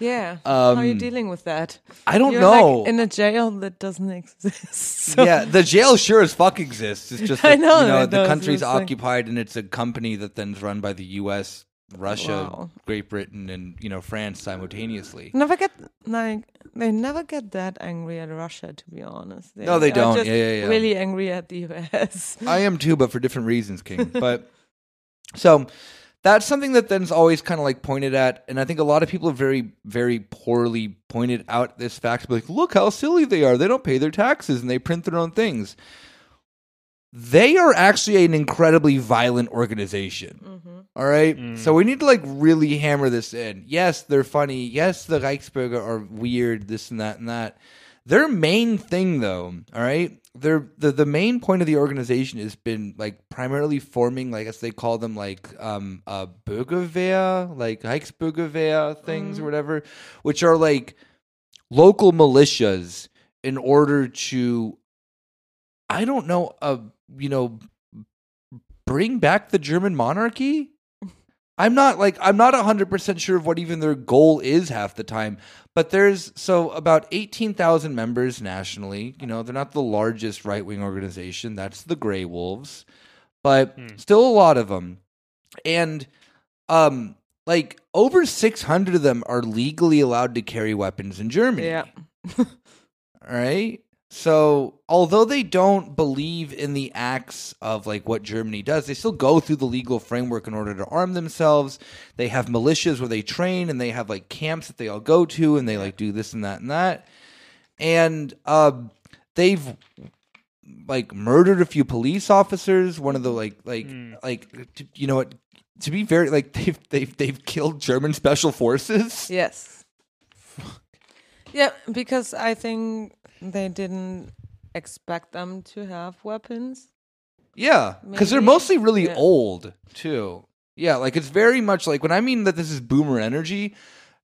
Yeah. How are you Um, dealing with that? I don't You're know. Like in a jail that doesn't [LAUGHS] exist. So- yeah, the jail sure as fuck exists. It's just [LAUGHS] I know you know the country's it's like- occupied and it's a company that then's run by the U.S., Russia, Wow. Great Britain, and you know France simultaneously. Never get like they never get that angry at Russia. To be honest, No, they don't. Yeah, yeah, yeah. Really angry at the US. I am too, but for different reasons, King. [LAUGHS] But so that's something that then's always kind of like pointed at, and I think a lot of people have very, very poorly pointed out this fact. Like, look how silly they are. They don't pay their taxes and they print their own things. They are actually an incredibly violent organization. hmm All right. Mm. So we need to like really hammer this in. Yes, they're funny. Yes, the Reichsbürger are weird, this and that and that. Their main thing though, all right? Their the, the main point of the organization has been like primarily forming, like as they call them like um uh Bürgerwehr, like Reichsbürgerwehr things or whatever, which are like local militias in order to I don't know, uh you know bring back the German monarchy? I'm not like I'm not 100% sure of what even their goal is half the time, but there's so about 18,000 members nationally. You know, they're not the largest right-wing organization. That's the Grey Wolves, but Hmm. still a lot of them. And um like over 600 of them are legally allowed to carry weapons in Germany. Yeah. [LAUGHS] All right. So, although they don't believe in the acts of like what Germany does, they still go through the legal framework in order to arm themselves. They have militias where they train and they have like camps that they all go to and they like do this and that and that. And um they've like murdered a few police officers, one of the like like Hmm. like t- you know what to be very like [LAUGHS] they've they've they've killed German special forces. Yes. [LAUGHS] Yeah, because I think they didn't expect them to have weapons. Yeah, because they're Maybe. mostly really Yeah. old too. Yeah, like it's very much like when I mean that this is boomer energy.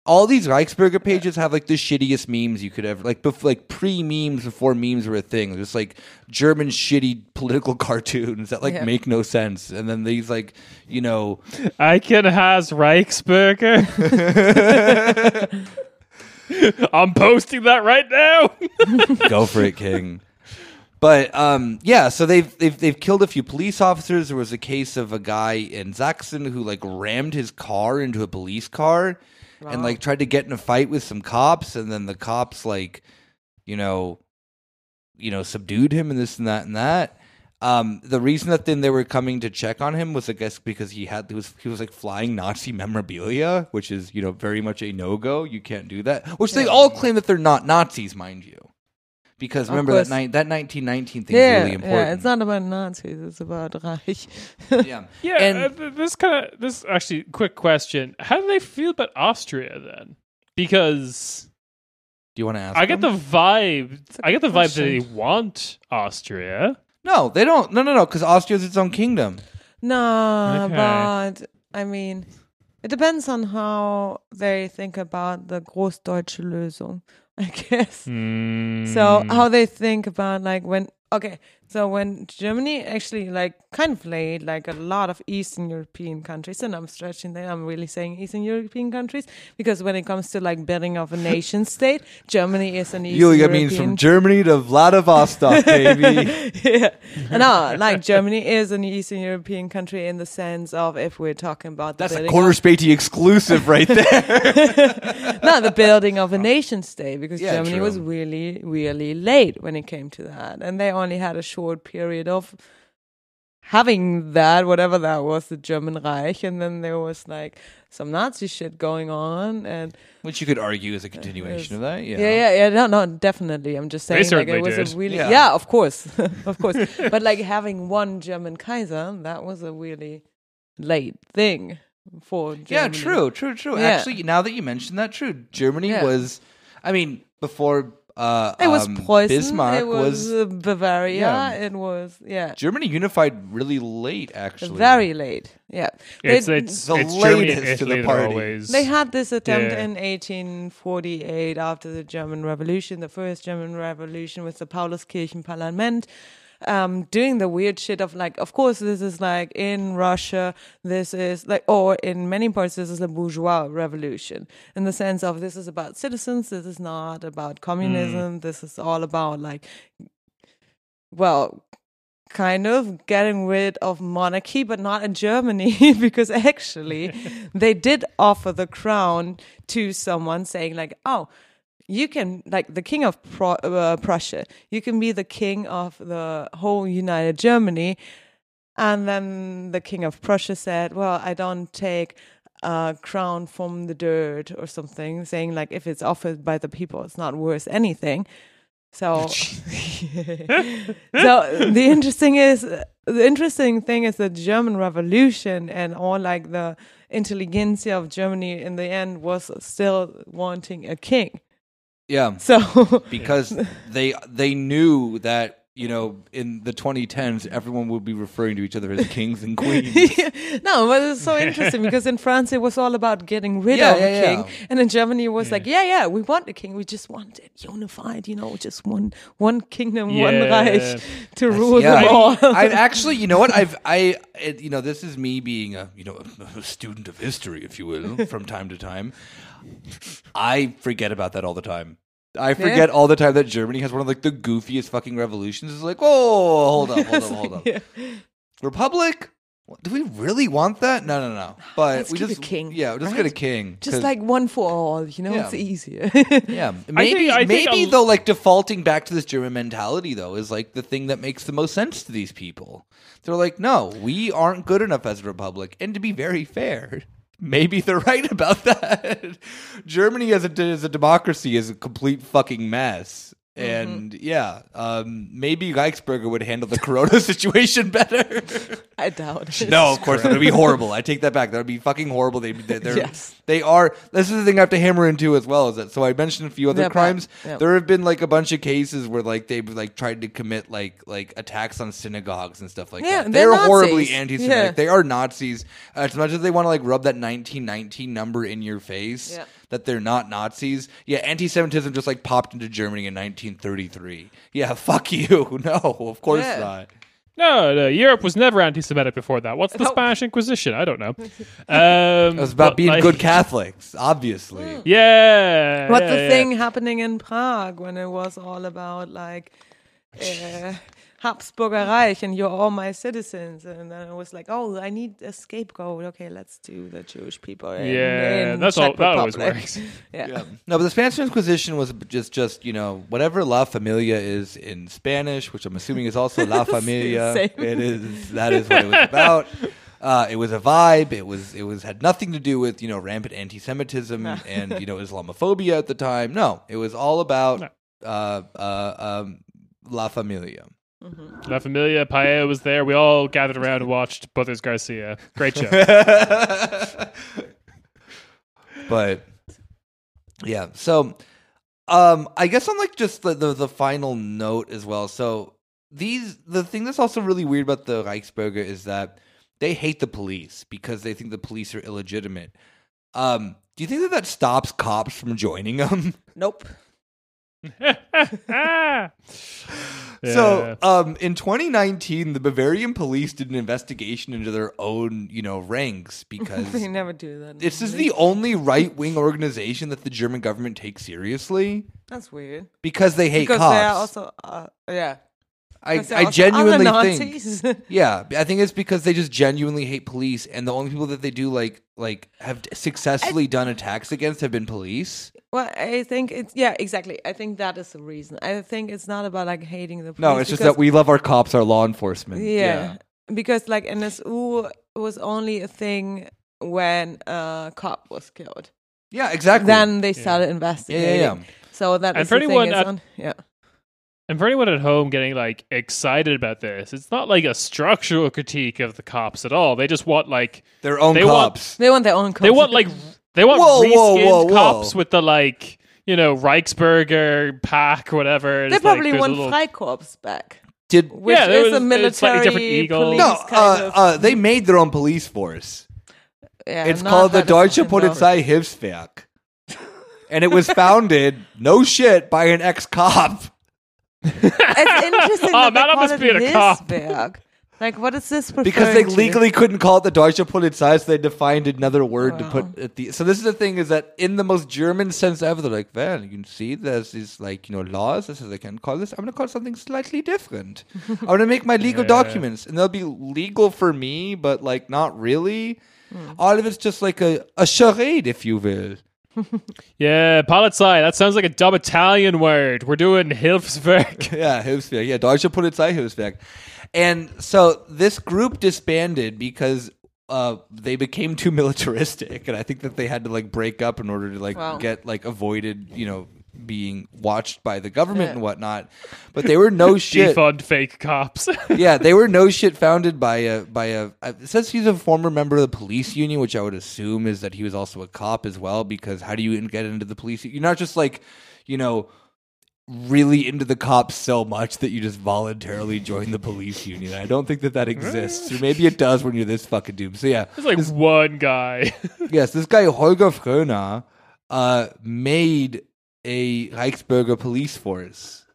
All these Reichsbürger pages have like the shittiest memes you could ever like, bef- like pre memes before memes were a thing. Just like German shitty political [LAUGHS] cartoons that like Yeah. make no sense, and then these like you know I can has Reichsbürger. [LAUGHS] [LAUGHS] [LAUGHS] I'm posting that right now. [LAUGHS] go for it, King. But um, yeah, so they've they've they've killed a few police officers. There was a case of a guy in Sachsen who like rammed his car into a police car and like tried to get in a fight with some cops, and then the cops like, you know, you know, subdued him and this and that and that. Um, the reason that then they were coming to check on him was, I guess, because he had he was he was like flying Nazi memorabilia, which is you know very much a no go. You can't do that. Which they all claim that they're not Nazis, mind you, because Of remember that course. ni- that nineteen nineteen thing yeah, is really important. yeah, it's not about Nazis, it's about Reich. yeah, [LAUGHS] Yeah, And- uh, th- this kind of this actually quick question: How do they feel about Austria then? Because Do you want to ask? I get them? the vibe, I get the vibe that they want Austria. No, they don't. No, no, no, because Austria's its own kingdom. No, Okay. but I mean, it depends on how they think about the Großdeutsche Lösung, [LAUGHS] I guess. So Mm. how they think about like when okay, so when Germany actually like kind of laid like a lot of Eastern European countries, and I'm stretching there, I'm really saying Eastern European countries because when it comes to like building of a nation [LAUGHS] state, Germany is an Eastern Yulia European. means from Germany to Vladivostok, [LAUGHS] baby. yeah. No, [LAUGHS] like Germany is an Eastern European country in the sense of if we're talking about the That's a corner spatey exclusive right there. no, the building of a nation state because Yeah, Germany true. was really, really late when it came to that, and they only had a short period of having that, whatever that was, the German Reich, and then there was like some Nazi shit going on, and Which you could argue is a uh, continuation of that. Yeah. yeah, yeah, yeah, no, no, definitely. I'm just saying, like it was did. a really, Yeah. yeah, of course, [LAUGHS] of course. [LAUGHS] but like having one German Kaiser, that was a really late thing for Germany. Yeah, true, true, true. Yeah. Actually, now that you mention that, true. Germany Yeah. was, I mean, before uh, It was um, Preußen. Bismarck it was, uh, Bavaria. Yeah. It was yeah. Germany unified really late, actually. Very late. Yeah. It's They- it's, The it's Germany latest to the Italy party. always. They had this attempt Yeah. in 1848 after the German Revolution, the first German Revolution with the Pauluskirchen Parlament. Um, doing the weird shit of like, of course, this is like in Russia, this is like, or in many parts, this is a bourgeois revolution in the sense of this is about citizens, this is not about communism, this is all about like, well, kind of getting rid of monarchy, but not in Germany, [LAUGHS] because actually [LAUGHS] they did offer the crown to someone saying, like, oh, you can, like the king of Pro- uh, Prussia, you can be the king of the whole United Germany. And then the king of Prussia said, well, I don't take a crown from the dirt or something, saying, like, if it's offered by the people, it's not worth anything. So, [LAUGHS] so the interesting is the interesting thing is the German Revolution and all like the intelligentsia of Germany in the end was still wanting a king. Yeah, So because [LAUGHS] they they knew that you know in the 2010s everyone would be referring to each other as kings and [LAUGHS] queens. no, but it's so interesting because in France it was all about getting rid Yeah, of yeah, a king, yeah. and in Germany it was like, yeah, yeah, we want a king, we just want it unified, you know, just one one kingdom, one Reich to rule yeah, them all. I've actually, you know what? I've I it, you know this is me being a you know a student of history, if you will, from time to time. I forget about that all the time. I forget all the time that Germany has one of like the goofiest fucking revolutions. It's like, oh, hold up, hold up, hold up. [LAUGHS] Yeah. Republic? Do we really want that? No, no, no. But Let's we just a king, Yeah, just right? get a king. Just like one for all, you know, Yeah. it's easier. [LAUGHS] yeah, maybe I think maybe a- though, like defaulting back to this German mentality though is like the thing that makes the most sense to these people. They're like, no, we aren't good enough as a republic, and to be very fair, maybe they're [LAUGHS] right about that. Germany as a as a democracy is a complete fucking mess. And yeah, um, maybe Reichsbürger would handle the Corona [LAUGHS] situation better. I doubt it. No, of course that would be horrible. I take that back. That would be fucking horrible. They, they they're, Yes. they are. This is the thing I have to hammer into as well. Is that so? I mentioned a few other Yeah, but- crimes. yeah. There have been like a bunch of cases where like they've like tried to commit like like attacks on synagogues and stuff like Yeah, that. they're They're horribly anti-Semitic. They are Nazis. Uh, as much as they want to like rub that 1919 number in your face. Yeah. That they're not Nazis. Yeah, anti-Semitism just like popped into Germany in 1933. Yeah, [LAUGHS] fuck you. No, of course Yeah. not. No, no, Europe was never anti-Semitic before that. What's the Nope. Spanish Inquisition? I don't know. [LAUGHS] Um, It was about being like- good [LAUGHS] Catholics, obviously. Mm. Yeah. What yeah, the yeah. thing happening in Prague when it was all about like uh, Habsburger Reich and you're all my citizens, and then it was like, oh, I need a scapegoat. Okay, let's do the Jewish people. In, Yeah, in that's all. Czech That always Republic. works. [LAUGHS] Yeah. Yeah. No, but the Spanish Inquisition was just, just you know, whatever La Familia is in Spanish, which I'm assuming is also La [LAUGHS] Familia. It is. That is what it was about. [LAUGHS] Uh, it was a vibe. It was. It was had nothing to do with you know rampant anti-Semitism and you know Islamophobia at the time. No, it was all about No. uh, uh, um, La Familia. La Familia, Paella was there. We all gathered around and watched Brothers Garcia. Great show. [LAUGHS] but yeah so um i guess on like just the, the the final note as well so these the thing that's also really weird about the reichsbürger is that they hate the police because they think the police are illegitimate um do you think that that stops cops from joining them Nope. Ah. [LAUGHS] So, um, in 2019, the Bavarian police did an investigation into their own, you know, ranks [LAUGHS] because they never do that. this is the only right wing organization that the German government takes seriously That's weird. because they hate because cops. they are also, uh, yeah. I, Because they're I also genuinely other think, [LAUGHS] yeah, I think it's because they just genuinely hate police, and the only people that they do like like have successfully done attacks against have been police. Well, I think it's yeah, exactly. I think that is the reason. I think it's not about like hating the police. No, it's just that we love our cops, our law enforcement. yeah, because like NSU was only a thing when a cop was killed. yeah, exactly. Then they started yeah, investigating. yeah, yeah. So that And is for the thing. anyone it's at- on- yeah, And for anyone at home getting like excited about this, it's not like a structural critique of the cops at all. They just want like Their own They want- cops. they want their own. they want like they want Whoa, whoa, reskinned whoa, whoa. cops with the like you know, Reichsbürger pack, whatever. They probably like, want little- Freikorps back, Did which Yeah, there is was- a military different eagle. police no? Uh, of. uh, they made their own police force. yeah, It's called the Deutsche it's- Polizei Hilfswerk, and it was founded, no shit, by an ex-cop. It's interesting Oh, that they man, I must it be a cop. Hilfswerk. Like, what is this? because they to? legally couldn't call it the Deutsche Polizei, so they defined another word to put at the. So this is the thing: is that in the most German sense ever, they're like, well, you can see there's these like you know laws. This is I can call this. I'm going to call it something slightly different. [LAUGHS] I'm going to make my legal Yeah. documents, and they'll be legal for me, but like not really. Hmm. All of it's just like a a charade, if you will. [LAUGHS] Yeah, Polizei. That sounds like a dumb Italian word. We're doing Hilfswerk. [LAUGHS] yeah, Hilfswerk. Yeah, Deutsche Polizei Hilfswerk. And so this group disbanded because uh, they became too militaristic, and I think that they had to like break up in order to like Wow. get like avoided, you know, being watched by the government and whatnot. But they were no [LAUGHS] shit. Defund fake cops. [LAUGHS] yeah, they were no shit founded by a by a. It says he's a former member of the police union, which I would assume is that he was also a cop as well. Because how do you get into the police? You're not just like, you know, really into the cops so much that you just voluntarily join the police union. I don't think that that exists, or [LAUGHS] maybe it does when you're this fucking doomed. So yeah, it's like this, one guy. [LAUGHS] yes, this guy Holger Fröner uh, made a Reichsbürger police force,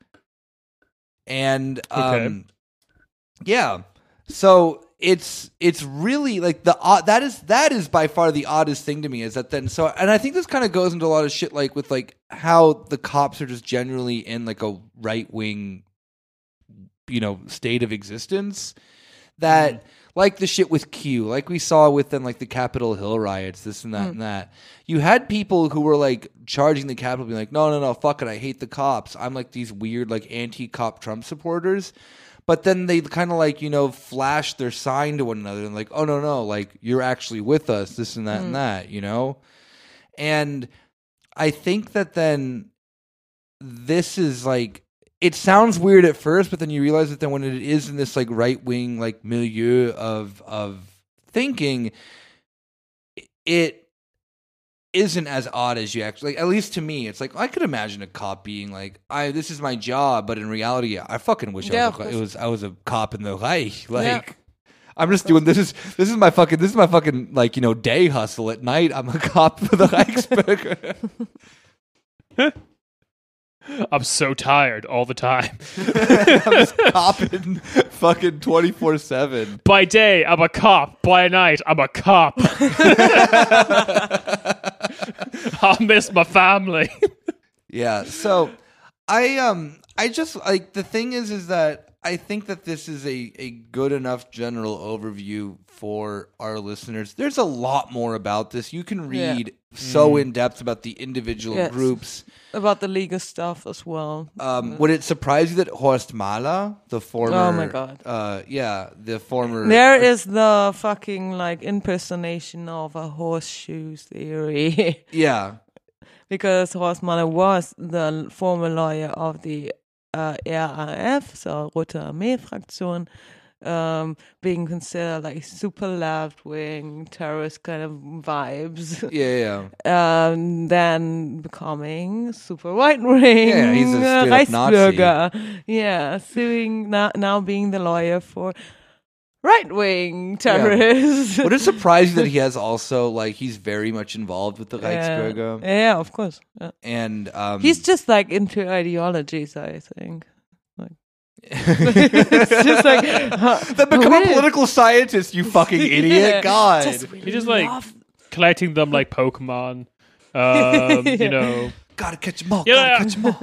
and um, Okay. yeah, so it's it's really like the odd that is that is by far the oddest thing to me is that then so and I think this kind of goes into a lot of shit like with like how the cops are just generally in like a right wing you know state of existence that mm-hmm. like the shit with Q, like we saw within like the Capitol Hill riots, this and that mm. and that. You had people who were like charging the Capitol, being like, "No, no, no, fuck it, I hate the cops. I'm like these weird like anti-cop Trump supporters." But then they kind of like you know flash their sign to one another and like, "Oh no, no, like you're actually with us, this and that and hmm. that," you know. And I think that then this is like it sounds weird at first, but then you realize that then when it is in this like right wing like milieu of of thinking, it isn't as odd as you actually like at least to me it's like i could imagine a cop being like i this is my job but in reality i fucking wish Yeah, I, was a, it was i was a cop in the reich like Yeah. i'm just doing this is this is my fucking this is my fucking like you know day hustle at night i'm a cop for the reichsbürger [LAUGHS] I'm so tired all the time. [LAUGHS] i'm just [LAUGHS] copping fucking 24-7 By day, I'm a cop. By night, I'm a cop. [LAUGHS] I'll miss my family. [LAUGHS] Yeah. So I um I just like the thing is is that I think that this is a, a good enough general overview for our listeners. There's a lot more about this. You can Yeah. read so in depth about the individual Yes. groups. about the legal stuff as well. Um, would it surprise you that Horst Mahler, the former, Oh my God. uh, yeah, the former, There is the fucking like impersonation of a horseshoe theory [LAUGHS] yeah, because Horst Mahler was the former lawyer of the uh, RAF, so Rote Armee Fraktion, um, being considered like super left wing terrorist kind of vibes. yeah, yeah. um, then becoming super right wing. Yeah, he's a uh, straight up Nazi. Reichsbürger. Yeah, suing now, now being the lawyer for right wing terrorists. Would [LAUGHS] it surprise you that he has also like he's very much involved with the yeah. Reichsbürger yeah, of course. Yeah. and um, He's just like into ideologies, I think. Like, [LAUGHS] it's just like [LAUGHS] huh, Then become a political scientist, you fucking idiot! Yeah, God. just really He just, like, love- Collecting them like Pokemon. Um, Yeah. You know, Gotta catch them all. Yeah. Gotta catch them all.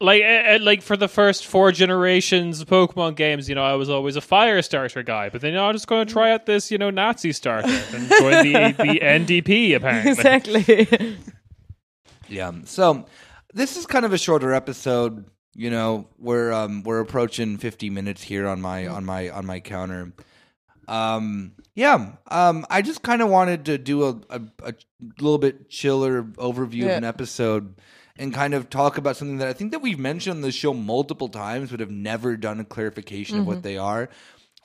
Like uh, like for the first four generations of Pokemon games, you know, I was always a fire starter guy, but then you know, I'm just going to try out this, you know, Nazi starter and join the [LAUGHS] the NDP apparently. exactly. [LAUGHS] Yeah. So this is kind of a shorter episode. You know, we're um we're approaching 50 minutes here on my on my on my counter. Um yeah, um I just kind of wanted to do a, a a little bit chiller overview of an episode and kind of talk about something that I think that we've mentioned on the show multiple times but have never done a clarification of what they are.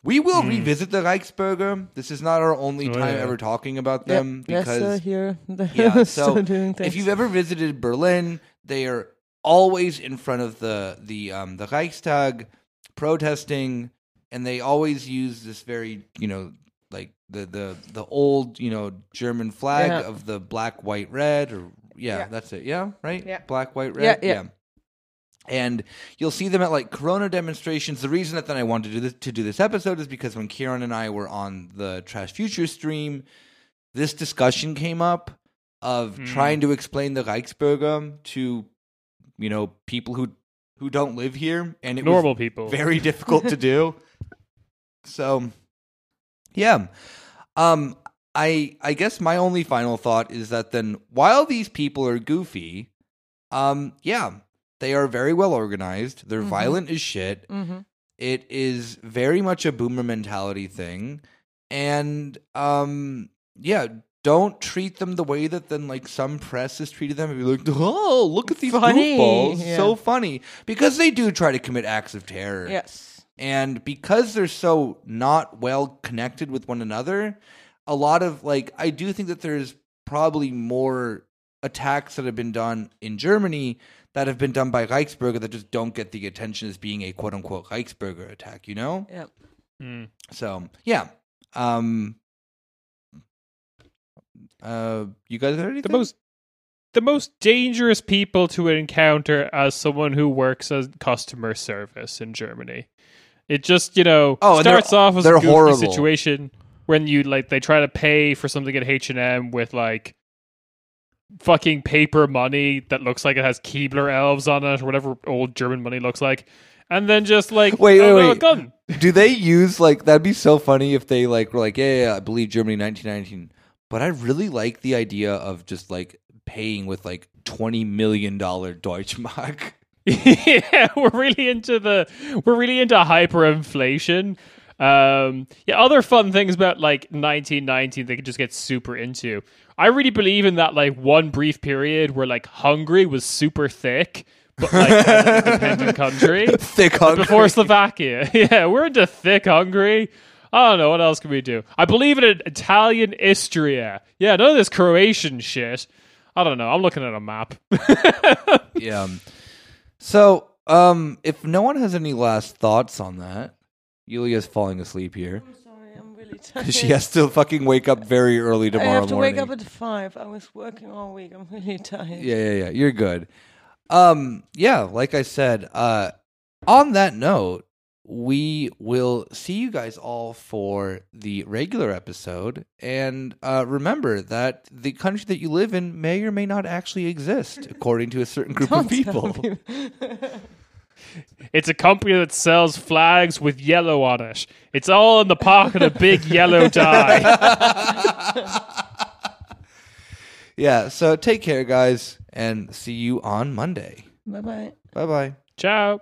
We will revisit the Reichsbürger. This is not our only Oh, time yeah. ever talking about Yep, them yes, because uh, here [LAUGHS] yeah. [LAUGHS] So doing if you've ever visited Berlin, they are always in front of the the um, the Reichstag protesting, and they always use this very you know like the the the old you know German flag Yeah. of the black, white, red, or yeah, Yeah. that's it. Yeah, right. Yeah. Black, white, Yeah, red. yeah. And you'll see them at like Corona demonstrations. The reason that then I wanted to do this to do this episode is because when Kieran and I were on the Trash Future stream, this discussion came up of Hmm. trying to explain the Reichsbürger to you know people who who don't live here, and it Normal was people. very difficult to do. [LAUGHS] So, yeah, um, I I guess my only final thought is that then while these people are goofy, um, yeah, they are very well organized. They're Mhm. violent as shit. hmm It is very much a boomer mentality thing, and um, yeah. Don't treat them the way that then like some press has treated them and be like, [LAUGHS] oh, look at these Funny, goofballs, yeah. so funny because they do try to commit acts of terror. Yes. And because they're so not well connected with one another, a lot of like I do think that there's probably more attacks that have been done in Germany that have been done by Reichsbürger that just don't get the attention as being a quote unquote Reichsbürger attack, you know? Yep. Mm. So yeah. Um uh you guys got anything? The most the most dangerous people to encounter as someone who works as customer service in Germany. It just, you know, Oh, starts off as a goofy horrible. situation when you like they try to pay for something at H&M with like fucking paper money that looks like it has Keebler elves on it or whatever old German money looks like. And then just like Wait, oh, wait, no, wait. gun. Do they use like that'd be so funny if they like were like, yeah, yeah, yeah, I believe Germany 1919. But I really like the idea of just like paying with like 20 million dollar Deutschmark. [LAUGHS] yeah, we're really into the we're really into hyperinflation. Um, yeah, other fun things about like 1919 they could just get super into. I really believe in that like one brief period where like Hungary was super thick, but like an [LAUGHS] independent country [LAUGHS] Thick Hungary before Slovakia. [LAUGHS] Yeah, we're into thick Hungary. I don't know what else can we do. I believe in an Italian Istria. Yeah, none of this Croatian shit. I don't know. I'm looking at a map. yeah. So, um, if no one has any last thoughts on that, Yulia's falling asleep here I'm sorry, I'm really [LAUGHS] tired. she has to fucking wake up very early tomorrow morning. I have to morning. wake up at five. I was working all week. I'm really tired. Yeah, yeah, yeah. You're good. Um, yeah, like I said, uh on that note, we will see you guys all for the regular episode. And uh remember that the country that you live in may or may not actually exist, according to a certain group of Don't tell people. [LAUGHS] me. It's a company that sells flags with yellow on it. It's all in the pocket of a big yellow [LAUGHS] dye. Yeah, so take care, guys, and see you on Monday. Bye bye. Bye bye. Ciao.